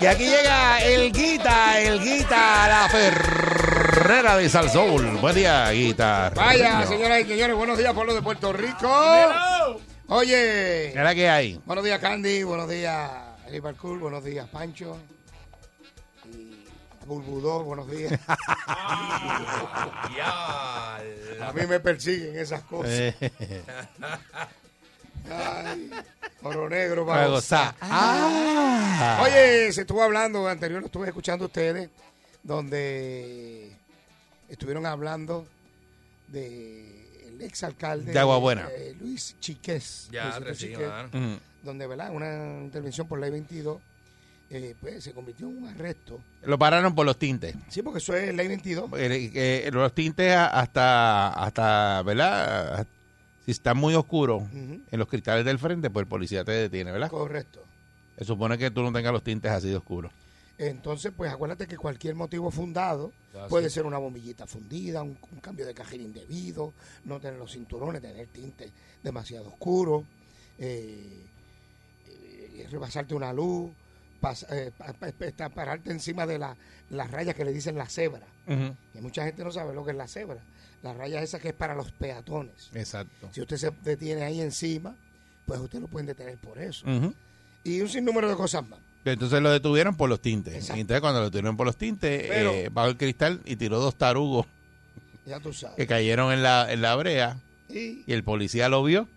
Y aquí llega el Guita, el Guita, la Ferrera de Salsoul. Buen día, Guita. Vaya, señoras y señores, buenos días, pueblo de Puerto Rico. Oye, Mira que hay. buenos días, Candy, buenos días, Eli Parkour, buenos días, Pancho. Y Bulbudó, buenos días. A mí me persiguen esas cosas. Ay, oro negro, para gozar. gozar. Ah. Oye, se estuvo hablando, anterior lo estuve escuchando ustedes, donde estuvieron hablando de el exalcalde De Aguabuena. eh, Luis Chiqués. Ya, recién, Chiqués, mano. Mm. donde ¿verdad? una intervención por ley 22 eh, pues, se convirtió en un arresto. Lo pararon por los tintes. Sí, porque eso es ley 22. Eh, eh, los tintes hasta, hasta, ¿verdad? Si está muy oscuro en los cristales del frente, pues el policía te detiene, ¿verdad? Correcto. Se supone que tú no tengas los tintes así de oscuros. Entonces, pues acuérdate que cualquier motivo fundado puede ser una bombillita fundida, un, un cambio de cajero indebido, no tener los cinturones, tener tinte demasiado oscuro, eh, eh, rebasarte una luz, pas- eh, pa- pa- pa- pararte encima de la- las rayas que le dicen la cebra. Y mucha gente no sabe lo que es la cebra. La raya esa que es para los peatones. Exacto. Si usted se detiene ahí encima, pues usted lo pueden detener por eso. Y un sinnúmero de cosas más. Entonces lo detuvieron por los tintes. Exacto. Y entonces cuando lo detuvieron por los tintes, Pero- eh, bajó el cristal y tiró dos tarugos Ya tú sabes. que cayeron en la, en la brea Y y el policía lo vio.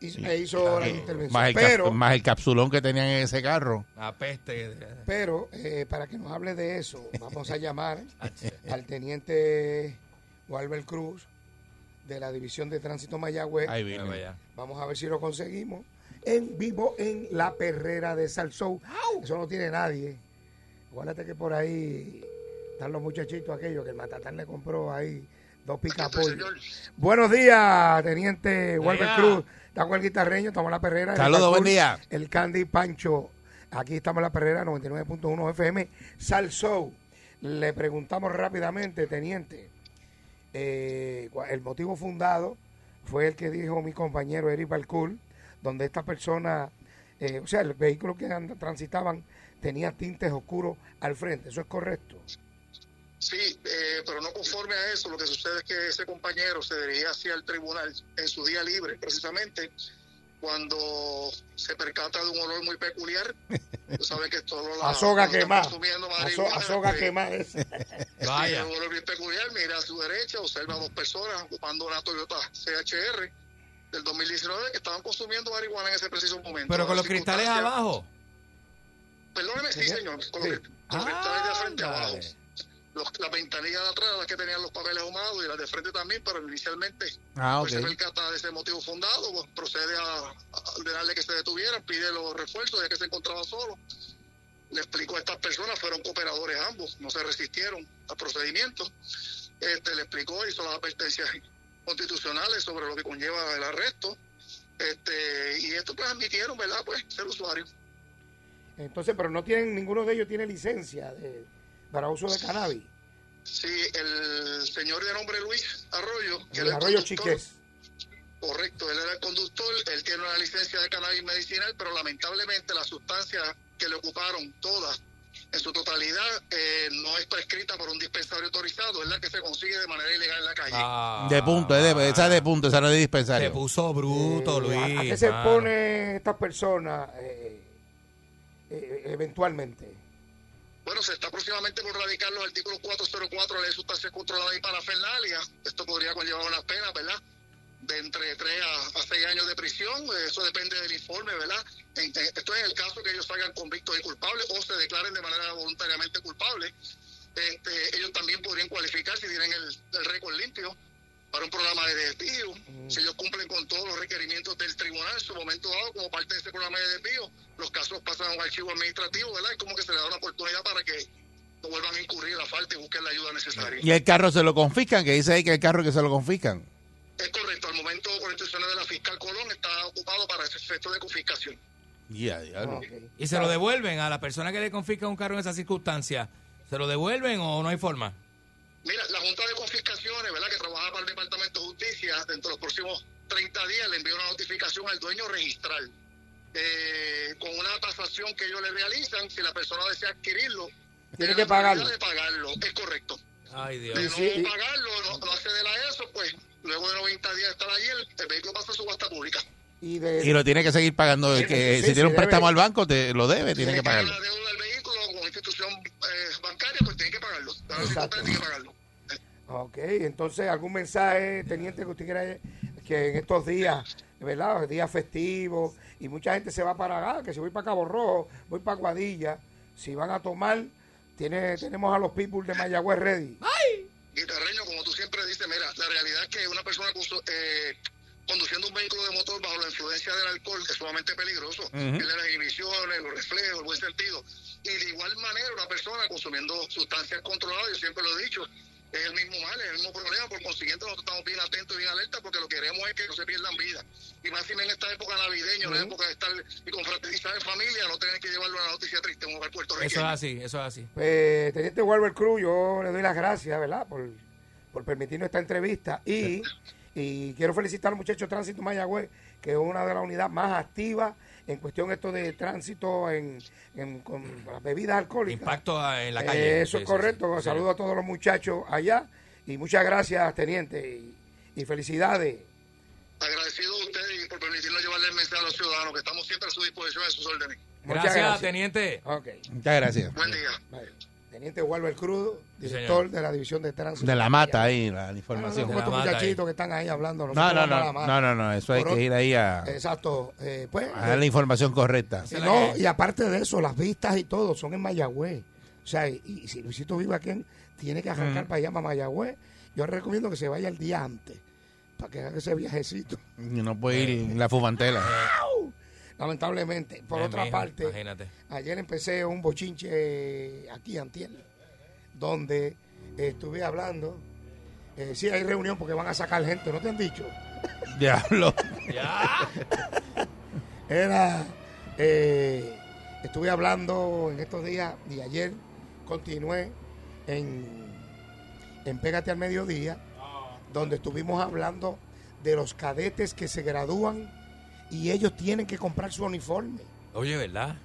hizo, e hizo la Eh, intervención. más, el cap- pero, más el capsulón que tenían en ese carro. La peste. pero eh, para que nos hable de eso, vamos a llamar al teniente Walver Cruz de la División de Tránsito Mayagüez. Ahí vino. Vamos a ver si lo conseguimos en vivo en La Perrera de Salsou. Eso no tiene nadie. Acuérdate que por ahí están los muchachitos aquellos que el Matatán le compró ahí dos picapollos. Buenos días, teniente Walver Cruz. Estamos el guitarreño, estamos en La Perrera. el Saludos, buen día. El Candy Pancho. Aquí estamos en La Perrera, 99.1 FM. Salsou. Le preguntamos rápidamente, teniente, eh, el motivo fundado fue el que dijo mi compañero Eric Balcour, donde esta persona, eh, o sea, el vehículo que transitaban tenía tintes oscuros al frente. ¿Eso es correcto? Sí, eh, pero no conforme a eso, lo que sucede es que ese compañero se dirigía hacia el tribunal en su día libre, precisamente cuando se percata de un olor muy peculiar. Tú sabes que esto olor A soga cuando están quemada. consumiendo A, so- marihuana, a soga pues, quemada. es. Vaya. Un olor bien peculiar, mira a su derecha, observa a dos personas ocupando una Toyota CHR del 2019 que estaban consumiendo marihuana en ese preciso momento. Pero con los cristales abajo. Perdóneme, sí, señor. Con los, cristales de frente Ándale. abajo. Los, las ventanillas de atrás, las que tenían los papeles ahumados, y las de frente también, pero inicialmente Ah, pues, ok. se percata de ese motivo fundado, pues, procede a, a ordenarle que se detuvieran, pide los refuerzos ya que se encontraba solo. Le explicó a estas personas, fueron cooperadores ambos, no se resistieron al procedimiento. Este, le explicó, hizo las advertencias constitucionales sobre lo que conlleva el arresto. Este, y esto pues admitieron, ¿verdad? Pues ser usuario. Entonces, pero no tienen, ninguno de ellos tiene licencia de, para uso de cannabis. Sí, el señor de nombre Luis Arroyo, que arroyo chiques. Correcto, él era el conductor, él tiene una licencia de cannabis medicinal, pero lamentablemente las sustancias que le ocuparon todas en su totalidad eh, no es prescrita por un dispensario autorizado, es la que se consigue de manera ilegal en la calle. Ah, De punto, es de- esa es de punto, esa no es de Se dispensario. puso bruto, Eh, Luis. ¿A, a qué se mano. pone estas personas eh, eh, eventualmente? Bueno, se está próximamente por radicar los artículos 404 de la ley de sustancias controladas y parafernalia. Esto podría conllevar unas penas, ¿verdad? De entre 3 a, a 6 años de prisión. Eso depende del informe, ¿verdad? En- esto es el caso que ellos salgan convictos y culpables o se declaren de manera voluntariamente culpables. Este, ellos también podrían cualificar si tienen el récord limpio para un programa de desvío, si ellos cumplen con todos los requerimientos del tribunal en su momento dado como parte de ese programa de desvío, los casos pasan a un archivo administrativo, ¿verdad? Y como que se le da una oportunidad para que no vuelvan a incurrir la falta y busquen la ayuda necesaria. Y el carro se lo confiscan, que dice ahí que el carro que se lo confiscan. Es correcto, al momento por instrucciones de la fiscal Colón está ocupado para ese efecto de confiscación. Ya, diablo. Ok. ¿Y se lo devuelven a la persona que le confisca un carro en esas circunstancias? ¿Se lo devuelven o no hay forma? Mira, la Junta de Confiscaciones, ¿verdad? Que trabaja para el Departamento de Justicia, dentro de los próximos 30 días le envía una notificación al dueño registral eh, con una tasación que ellos le realizan. Si la persona desea adquirirlo, Tiene que pagarlo. de pagarlo. Es correcto. Ay, Dios. De no sí, pagarlo, no, no acceder a eso, pues luego de 90 días de estar allí, el, el vehículo pasa a subasta pública. Y de, Y lo tiene que seguir pagando. el Sí, que, sí, si sí, tiene un debe. préstamo al banco, te lo debe, tiene que pagarlo. la deuda del vehículo tiene que pagarlo. Ok, entonces algún mensaje, teniente, que usted quiera que en estos días, ¿verdad? Días festivos, y mucha gente se va para acá, que si voy para Cabo Rojo, voy para Guadilla, si van a tomar, tiene, tenemos a los people de Mayagüez ready. Guitarreño, como tú siempre dices, mira, la realidad es que una persona eh, conduciendo un vehículo de motor bajo la influencia del alcohol es sumamente peligroso. Pierde las inhibiciones, los reflejos, el buen sentido. Y de igual manera, una persona consumiendo sustancias controladas, yo siempre lo he dicho, es el mismo mal, es el mismo problema. Por consiguiente, nosotros estamos bien atentos y bien alerta porque lo que queremos es que no se pierdan vidas. Y más si en esta época navideña, una época de estar y confraternizar en familia, no tener que llevarlo a una noticia triste en un hogar Eso puertorriqueño. es así, eso es así. Pues, teniente Walter Cruz, yo le doy las gracias, ¿verdad? Por, por permitirnos esta entrevista. Y, y quiero felicitar al muchacho de Tránsito Mayagüez, que es una de las unidades más activas en cuestión esto de tránsito en, en- con las bebidas alcohólicas. Impacto en la Eh, calle. eso Sí, es sí, correcto. sí. Saludo a todos los muchachos allá. Y muchas gracias, teniente. Y, y felicidades. Agradecido a ustedes y por permitirnos llevarle el mensaje a los ciudadanos, que estamos siempre a su disposición a sus órdenes. Muchas Gracias, gracias. teniente. Muchas gracias. Buen día. Teniente Walter Cruz, Sí, director de la División de Tránsito. De la mata ahí, la Ah, no, no, información. la estos muchachitos que están ahí hablando. No, no, no, no, no, no, eso hay Por que ir ahí a, Exacto. Eh, pues, a dar la información correcta. y, no, y aparte de eso, las vistas y todo son en Mayagüez. O sea, y, y si Luisito vive aquí, en- tiene que arrancar para allá, para Mayagüez. Yo recomiendo que se vaya el día antes, para que haga ese viajecito. Y no puede ir la fumantela. Lamentablemente. Por Eh, otra mijo, parte, Imagínate. ayer empecé un bochinche aquí, Antiel, donde estuve hablando. Eh, sí, hay reunión porque van a sacar gente, ¿no te han dicho? Diablo. Ya. Era, eh, estuve hablando en estos días y ayer continué en, en Pégate al Mediodía, donde estuvimos hablando de los cadetes que se gradúan y ellos tienen que comprar su uniforme. Oye, ¿verdad?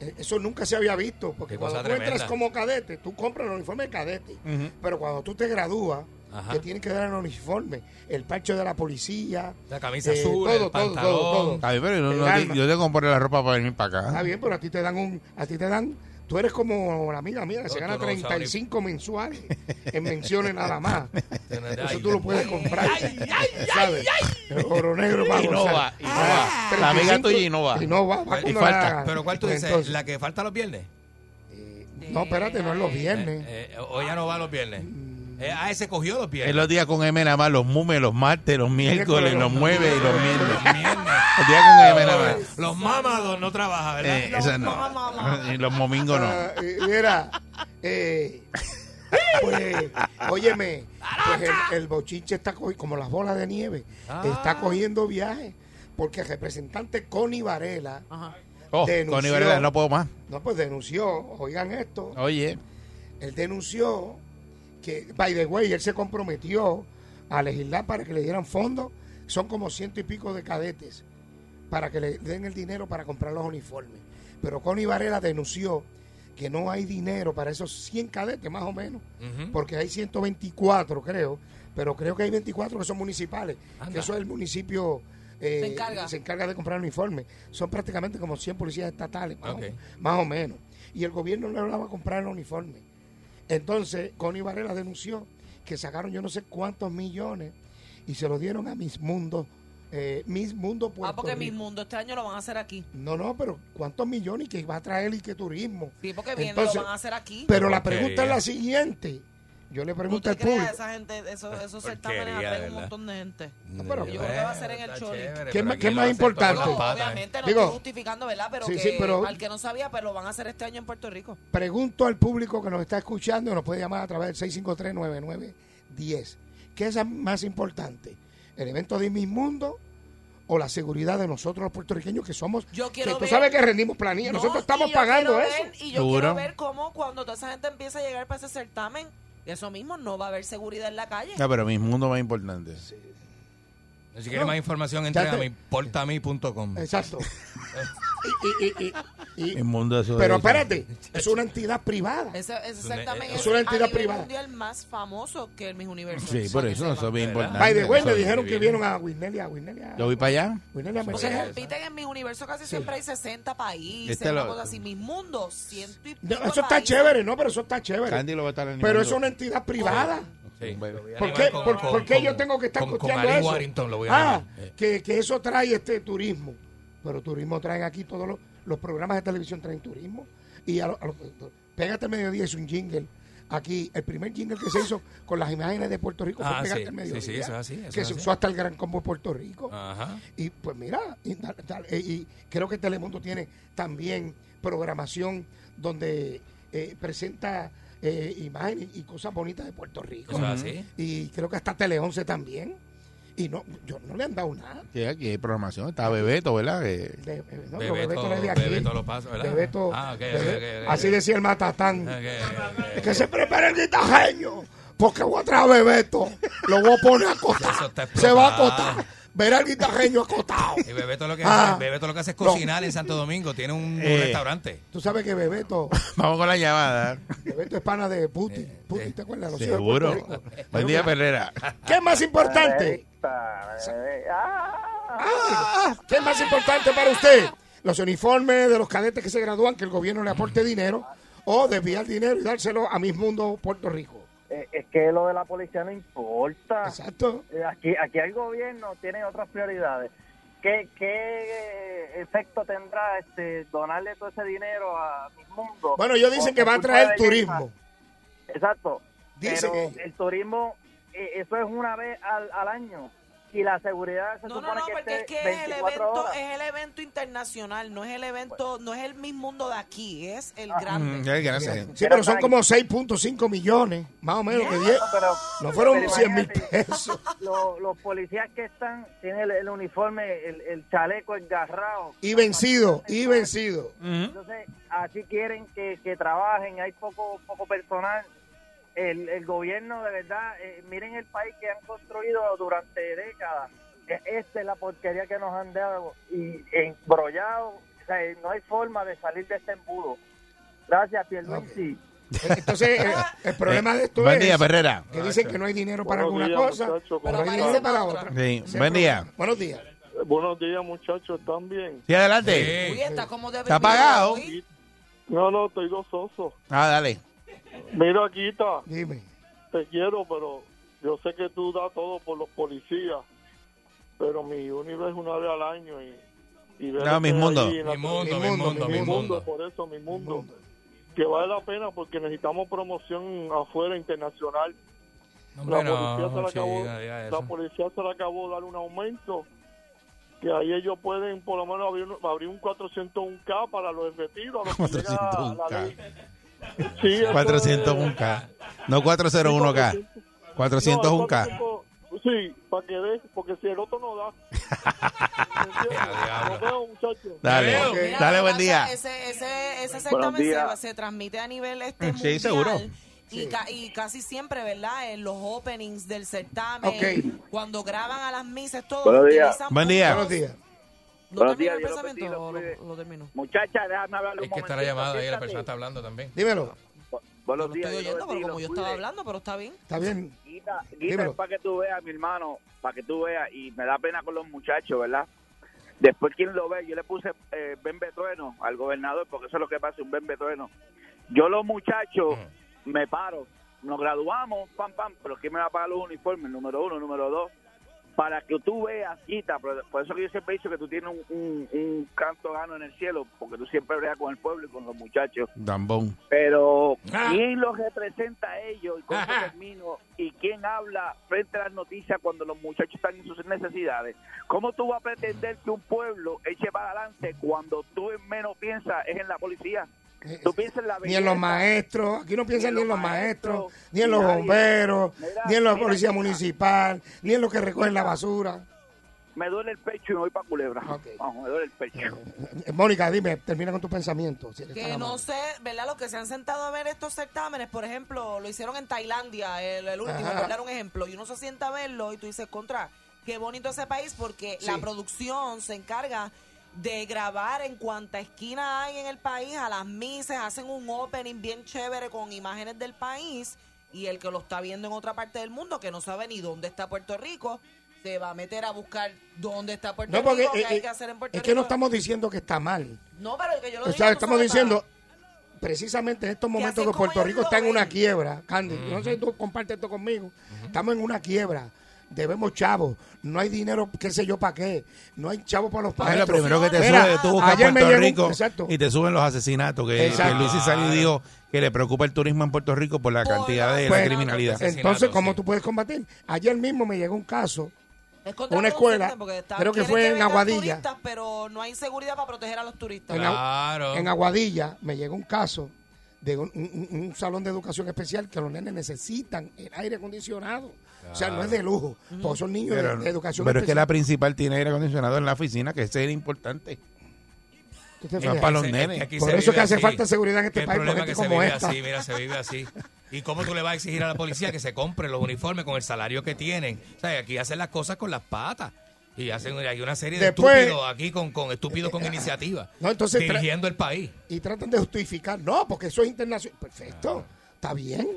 Eh, Eso nunca se había visto, porque Qué cuando tú entras tremenda. como cadete, tú compras el uniforme de cadete, pero cuando tú te gradúas, te tienen que dar el uniforme, el parche de la policía, La camisa eh, azul, todo, el todo, pantalón. todo, todo. Ay, pero yo, no- alma. yo tengo que comprar la ropa para venir para Está acá. bien, pero a ti te dan un, a ti te dan, tú eres como la amiga mía que se gana tú no sabes. 35 mensuales en menciones nada más. Eso tú lo puedes comprar. ¿Sabes? Oro negro para Y no gozar. va, y no Ah, va. La amiga 35 tuya y no va. Y no va. va Y cuando falta. la- Pero ¿cuál tú dices? ¿La que falta los viernes? eh, no, espérate, no es los viernes. Eh, eh, o ella no va los viernes. Ah, ese cogió los En viernes. los días con M nada más, los mumes, los martes, los miércoles, los mueves y los miércoles. Los viernes. Los días con M nada más. Los mamados no trabaja, ¿verdad? Eh, esa no. Y los momingos no. Eh, mira, eh, pues, óyeme, pues el, el bochinche está cogiendo, como las bolas de nieve, Ah. está cogiendo viaje, porque el representante Connie Varela, Oh, denunció- Connie Varela, no puedo más. no, pues denunció, oigan esto, Oye, él denunció que, by the way, él se comprometió a legislar para que le dieran fondos, son como ciento y pico de cadetes, para que le den el dinero para comprar los uniformes. Pero Connie Varela denunció que no hay dinero para esos 100 cadetes, más o menos, porque hay 124, creo, pero creo que hay 24 que son municipales, Anda. que eso es el municipio... eh, Se encarga. se encarga de comprar uniformes. Son prácticamente como 100 policías estatales, más, o, más o menos. Y el gobierno no le va a comprar el uniforme. Entonces, Connie Varela denunció que sacaron yo no sé cuántos millones y se lo dieron a Mis Mundo, eh, Mis Mundo Puerto Ah, porque Rico. mundo este año lo van a hacer aquí. No, no, pero ¿cuántos millones y que va a traer y qué turismo? Sí, porque viene, Entonces, lo van a hacer aquí. Pero la pregunta es la siguiente. Yo le pregunto ¿Usted al público. esa gente, esos, esos certámenes atraen un montón de gente? No, pero- Yo creo que va a ser en el Choli. chévere, ¿Qué aquí qué más importante? No, ¿eh? obviamente no Digo- estoy justificando, ¿verdad? Pero Sí, que sí, pero- al que no sabía, pero lo van a hacer este año en Puerto Rico. Pregunto al público que nos está escuchando, nos puede llamar a través del 653-9910. ¿Qué es más importante? ¿El evento de Mis Mundo o la seguridad de nosotros los puertorriqueños que somos? Yo quiero que tú ver- sabes que rendimos planilla, No, nosotros estamos y yo pagando eso. y yo Seguro. quiero ver cómo cuando toda esa gente empieza a llegar para ese certamen, eso mismo no va a haber seguridad en la calle. No, pero mi mundo más importante. Si quiere No. más información, entre Ya a mi portami.com. Exacto. Y- y- y- y- mundo eso pero espérate, es una entidad privada. Es una- certamen es es, una entidad a nivel privada. mundial más famoso que el Miss Universo. Sí, por eso, eso es bien importante. By the way, me es dijeron que bien. vieron a Winelia, Winelia. Yo voy para allá. Winelia Porque Mercedes. compiten en Miss Universo casi siempre hay 60 países, Este una lo- cosa así. Mis mundos, ciento y No, pico eso está países. chévere, ¿no? Pero eso está chévere. Candy lo va a estar animando. Pero es una entidad privada. Sí. ¿Por qué, con- por, con- por qué con- yo tengo que estar con- con costeando Ali eso? Lo voy a ah, que, que eso trae este turismo. Pero turismo traen aquí todos los, los programas de televisión traen turismo. Y a lo- a lo- Pégate al mediodía es un jingle. Aquí, el primer jingle que se hizo con las imágenes de Puerto Rico fue Ah, Pégate sí. al mediodía. Sí, sí, eso es así, eso que es se así. usó hasta el Gran Combo de Puerto Rico. Ajá. Y pues mira, y, eh, y creo que Telemundo tiene también programación donde eh, presenta eh, imágenes y cosas bonitas de Puerto Rico. Eso es así. Y creo que hasta Tele 11 también. Y no, yo no le han dado nada. Sí, aquí hay programación. Está Bebeto, ¿verdad? Que- De, eh, no, Bebeto, Bebeto no es de aquí. Bebeto lo pasa, ¿verdad? Bebeto- Ah. Así decía el matatán. Ok. Que se prepare el guitajeño. Porque voy a traer a Bebeto. Lo voy a poner acotado. está Se va a explotado. Acotar. Verá el guitajeño acotado. Y Bebeto lo que, Ah. Bebeto lo que hace es No. cocinar en Santo Domingo. Tiene un, un Eh. restaurante. Tú sabes que Bebeto, Vamos con la llamada. Bebeto es pana de Putin. Eh, Putin, eh, ¿te acuerdas? Los Seguro. Buen día, Perrera. ¿Qué es más importante? Ah, Ah, ¿Qué es más importante para usted? Los uniformes de los cadetes que se gradúan, que el gobierno le aporte dinero, o desviar dinero y dárselo a Mis Mundo Puerto Rico. Eh, es que lo de la policía no importa. Exacto. Eh, Aquí, aquí el gobierno tiene otras prioridades. ¿Qué, qué efecto tendrá este donarle todo ese dinero a mi mundo? Bueno, ellos dicen que va a traer turismo. Exacto. Dicen pero ellos. el turismo, eh, eso es una vez al, al año. Y la seguridad se No, no, supone no, que porque es que es el 24 evento, horas. es el evento internacional, no es el evento, no es el mismo mundo de aquí, es el Ah. grande. Mm. Sí, pero son como 6.5 millones, más o menos, que 10. No, pero- No fueron pero 100 mil pesos. Los, los policías que están, tienen el, el uniforme, el, el chaleco engarrado. Y vencido, y vencido. Entonces, así quieren que, que trabajen, hay poco poco personal. El, el gobierno, de verdad, eh, miren el país que han construido durante décadas. Eh, Esta es la porquería que nos han dado y embrollado. O sea, no hay forma de salir de este embudo. Gracias, Pierluisi. Entonces, eh, el problema de esto Buen es día, Perrera. que dicen que no hay dinero para Buenos alguna días, cosa, pero ¿cómo hay dinero para otra. Sí, buen día. Buenos días. Eh, Buenos días, muchachos, ¿están bien? Sí, adelante. Sí. Uy, está como de Está apagado. No, no, estoy gozoso. Ah, dale. Mira, Guita, Dime. te quiero, pero yo sé que tú das todo por los policías, pero mi universo es una vez al año y... y No, ahí la Mi mundo, Mi mundo, mi mundo. mundo, por eso mi mundo. Que vale la pena porque necesitamos promoción afuera internacional. Hombre, la, policía no, se le acabó, la policía se le acabó de dar un aumento. Que ahí ellos pueden por lo menos abrir, un- abrir un 401k para los retiros. a los que llega la 401K. ley. Sí, eso 401K. No 401K. 401K. 400, Sí, para que des, porque si el otro no da. Dale. Mira, Dale, buen día. Ese, ese, ese certamen se, se transmite a nivel este Sí, mundial. seguro. Y, ca- y casi siempre, ¿verdad? En los openings del certamen, cuando graban a las misas, todo. Buenos días. Buen día. Buenos días. ¿No Buenos días, el pensamiento o lo, terminó? Muchacha, déjame hablar un Es que está la llamada ahí, la persona está hablando también. Dímelo. Buenos lo días, estoy oyendo, pero como yo estaba cuide. hablando, pero está bien. Está bien. Guita, Guita, es para que tú veas, mi hermano, para que tú veas, y me da pena con los muchachos, ¿verdad? Después, quien lo ve, yo le puse eh, Ben Betrueno al gobernador, porque eso es lo que pasa, un Ben Betrueno. Yo, los muchachos, me paro, nos graduamos, pam, pam, pero ¿quién me va a pagar los uniformes? Número uno, número dos, para que tú veas, Guita, por, por eso que yo siempre he dicho que tú tienes un, un, un canto gano en el cielo, porque tú siempre bregas con el pueblo y con los muchachos. Dambón. Pero, Ah. ¿quién los representa a ellos? Y con eso termino. ¿Y quién habla frente a las noticias cuando los muchachos están en sus necesidades? ¿Cómo tú vas a pretender que un pueblo eche para adelante cuando tú en menos piensas es en la policía? Tú piensas en la Ni en los maestros, aquí no piensan ni en los maestros, ni en los nadie. bomberos, Mira, ni en la policía mira. municipal, ni en los que recogen la basura. Me duele el pecho y me voy para Culebra. Ok. Vamos, me duele el pecho. Eh, Mónica, dime, termina con tu pensamiento. si Que no sé, ¿verdad? Los que se han sentado a ver estos certámenes, por ejemplo, lo hicieron en Tailandia, el, el último, por dar un ejemplo, y uno se sienta a verlo y tú dices, contra, qué bonito ese país porque Sí. la producción se encarga de grabar en cuanta esquina hay en el país, a las mises, hacen un opening bien chévere con imágenes del país y el que lo está viendo en otra parte del mundo, que no sabe ni dónde está Puerto Rico, se va a meter a buscar dónde está Puerto No, porque Rico, qué eh, hay eh, que hacer en Puerto es Rico. que no estamos diciendo que está mal. No, pero que yo lo O sea, estamos diciendo precisamente en estos momentos que Puerto Rico está en una quiebra, Candy, yo no sé si tú compartes esto conmigo, estamos en una quiebra, debemos chavos, no hay dinero, qué sé yo, para qué, no hay chavos para los Es lo primero que te Mira, sube, tú buscas Puerto un- Rico exacto. y te suben los asesinatos. Que, que Luis salió y dijo que le preocupa el turismo en Puerto Rico por la Por cantidad de la criminalidad. Entonces, ¿cómo tú puedes combatir? Ayer mismo me llegó un caso, Es una escuela, creo que fue en Aguadilla. turistas, pero no hay seguridad para proteger a los turistas. En, Agu- en Aguadilla me llegó un caso de un, un- un salón de educación especial que los nenes necesitan el aire acondicionado. O sea, no es de lujo. Todos son niños de- Pero, de, educación pero es que la principal tiene aire acondicionado en la oficina, que ese era importante. ¿Tú te No para los Es que nenes. Por se eso vive que hace así. falta seguridad en este El país, problema gente que se como vive esta. así, mira, se vive así. ¿Y cómo tú le vas a exigir a la policía que se compre los uniformes con el salario que tienen? O sea, aquí hacen las cosas con las patas. Y hacen hay una serie de estúpidos aquí con, con estúpidos con iniciativa. No, entonces dirigiendo el país. Y tratan de justificar. No, porque eso es internacional. Perfecto. Está bien.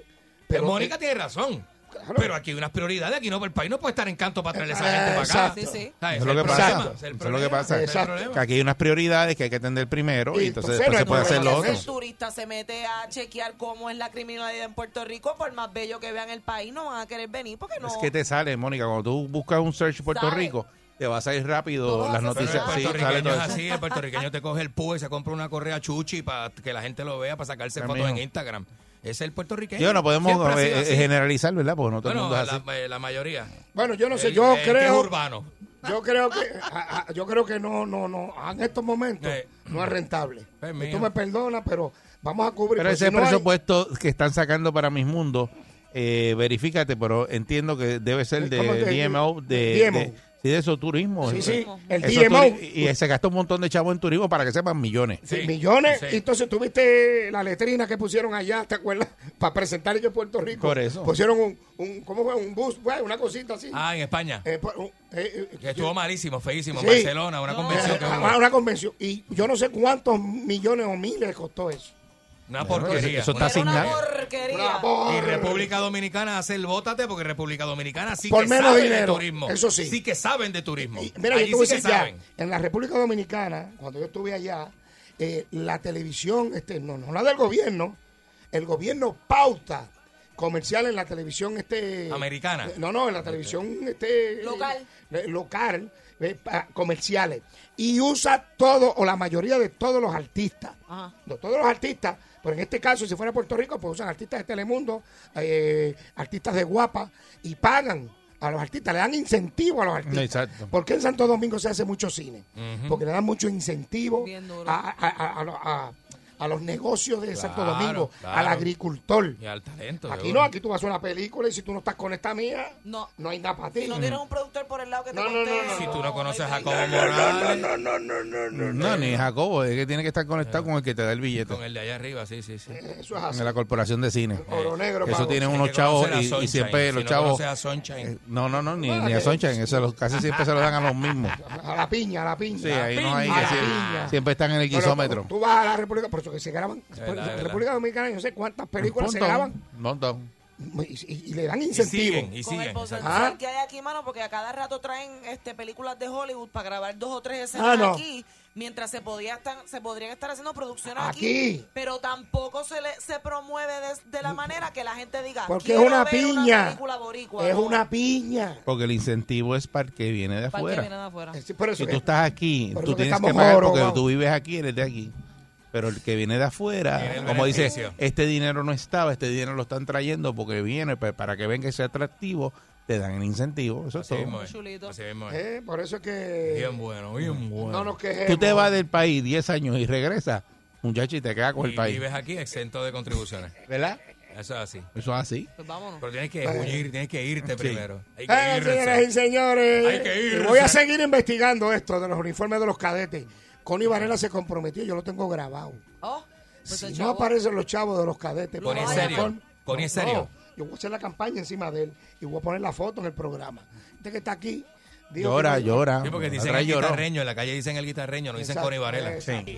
Pero Mónica eh, tiene razón. Claro. Pero aquí hay unas prioridades. Aquí no, el país no puede estar en canto para traerle esa Eh, gente para acá. Sí, sí. ¿Sabes? Eso es lo que pasa. Eso es lo que pasa. Exacto. Que aquí hay unas prioridades que hay que atender primero y, Y entonces entonces después no se puede hacer lo otro. el turista se mete a chequear cómo es la criminalidad en Puerto Rico, por más bello que vean el país, no van a querer venir porque no. Es que te sale, Mónica, cuando tú buscas un search Puerto Sale. Rico, te va a salir rápido Todos las noticias. el Sí, sale puertorriqueño todo es así, el puertorriqueño te coge el púa y se compra una correa chuchi para que la gente lo vea, para sacarse fotos en Instagram. Es el puertorriqueño. Yo no podemos eh, así. generalizar, ¿verdad? Porque no todo el Bueno, mundo es así. la, eh, la mayoría. Bueno, yo no sé, El- yo el que es creo. urbano. Yo creo que a- a- yo creo que no no no en estos momentos Eh. no es rentable. Es mío. tú me perdonas, pero vamos a cubrir. Pero porque ese si no hay- presupuesto que están sacando para mis mundos, eh, verifícate, pero entiendo que debe ser de ¿Cómo te- DMO, de, DMO. de- sí, de eso turismo. Sí, sí, el DMO. Y se gasta un montón de chavos en turismo para que sepan millones. Sí, Sí, millones. sí. Y entonces tuviste la letrina que pusieron allá, ¿te acuerdas? Para presentar en Puerto Rico. Por eso. Pusieron un, un ¿cómo fue? Un bus, bueno, una cosita así. Ah, en España. Eh, pues, un- eh, eh, Que estuvo malísimo, feísimo. Sí. Barcelona, una No. convención que eh, hubo. una convención. Y yo no sé cuántos millones o miles costó eso. Una porquería. eso está una Era una asignado. porquería. Una Y. República Dominicana hace el bótate porque República Dominicana sí Por que menos sabe dinero, de turismo. eso sí. Sí que saben de turismo. Y mira, Allí yo sí que decir ya, saben. en la República Dominicana, cuando yo estuve allá, eh, la televisión, este, no, no la del gobierno, el gobierno pauta comercial en la televisión este Americana. eh, No, no, en la televisión este Local. eh, local, eh, pa- comerciales y usa todo o la mayoría de todos los artistas. Ajá. De todos los artistas, pero en este caso, si fuera Puerto Rico, pues usan artistas de Telemundo, eh, artistas de Guapa, y pagan a los artistas, le dan incentivo a los artistas. Exacto. ¿Por qué en Santo Domingo se hace mucho cine? Porque le dan mucho incentivo a- a- los negocios de Santo Domingo, claro. al agricultor. Y al talento. Aquí no, aquí tú vas a una película y si tú no estás con esta mía, No. no hay nada para ti. Si no tienes un productor por el lado que te No, no, no, no. Si tú no conoces a Jacobo Morales, No, no, no, no, no. No, ni Jacobo, es que tiene que estar conectado con el que te da el billete. con el de allá arriba, sí, sí, sí. Eso es así. En la corporación de cine. Oro negro, Eso tienen unos chavos y, siempre Si los no chavos. eh, No, no, no, ni, ni a Sunshine, eso los- casi siempre se lo dan a los mismos. A la piña, a la piña. Sí, ahí no hay siempre están en el Bueno, guisómetro. Tú vas a la República, por eso que se graban. verdad. República Dominicana, yo no sé cuántas películas se graban montón. y, y- y le dan Y incentivos. siguen, y Con el potencial Ah. que hay aquí, mano, porque a cada rato traen este películas de Hollywood para grabar dos o tres escenas Ah, no. aquí, mientras se podía estar, se podrían estar haciendo producciones Aquí. aquí, pero tampoco se le se promueve de, de la manera que la gente diga Porque es "Quiero una piña. película boricua", Es no. una piña. Porque el incentivo es para el que viene de viene afuera. de afuera. Sí, por eso Si que- tú estás aquí, tú tienes que pagar porque tú vives aquí, eres de aquí. Pero el que viene de afuera, como dice, este dinero no estaba, este dinero lo están trayendo porque viene pues, para que venga y sea atractivo, te dan el incentivo. Eso es Así mismo todo. es. Chulito. Así mismo es. Eh, por eso es que Bien bueno, bien bueno. no nos quejemos. Tú te vas del país 10 años y regresas, muchacho, y te quedas con y el país. vives aquí exento de contribuciones. ¿Verdad? Eso es así. Eso es así. Pues vámonos. Pero tienes que huir, tienes que irte Sí. primero. Hay que Eh, señoras y irse. señores, Hay que y irse. voy a seguir investigando esto de los uniformes de los cadetes. Connie Varela se comprometió, yo lo tengo grabado. Oh, pues si no chavo- aparecen los chavos de los cadetes, Connie, por ¿en serio? favor, Connie, ¿en no, serio? no, yo voy a hacer la campaña encima de él y voy a poner la foto en el programa. Este que está aquí. digo Llora, que- llora. Sí, porque dicen el guitarreño, en la calle dicen el guitarreño, no dicen Connie Varela. Sí.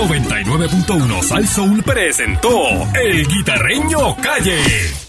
99.1 Sal Soul presentó El Guitarreño Calle.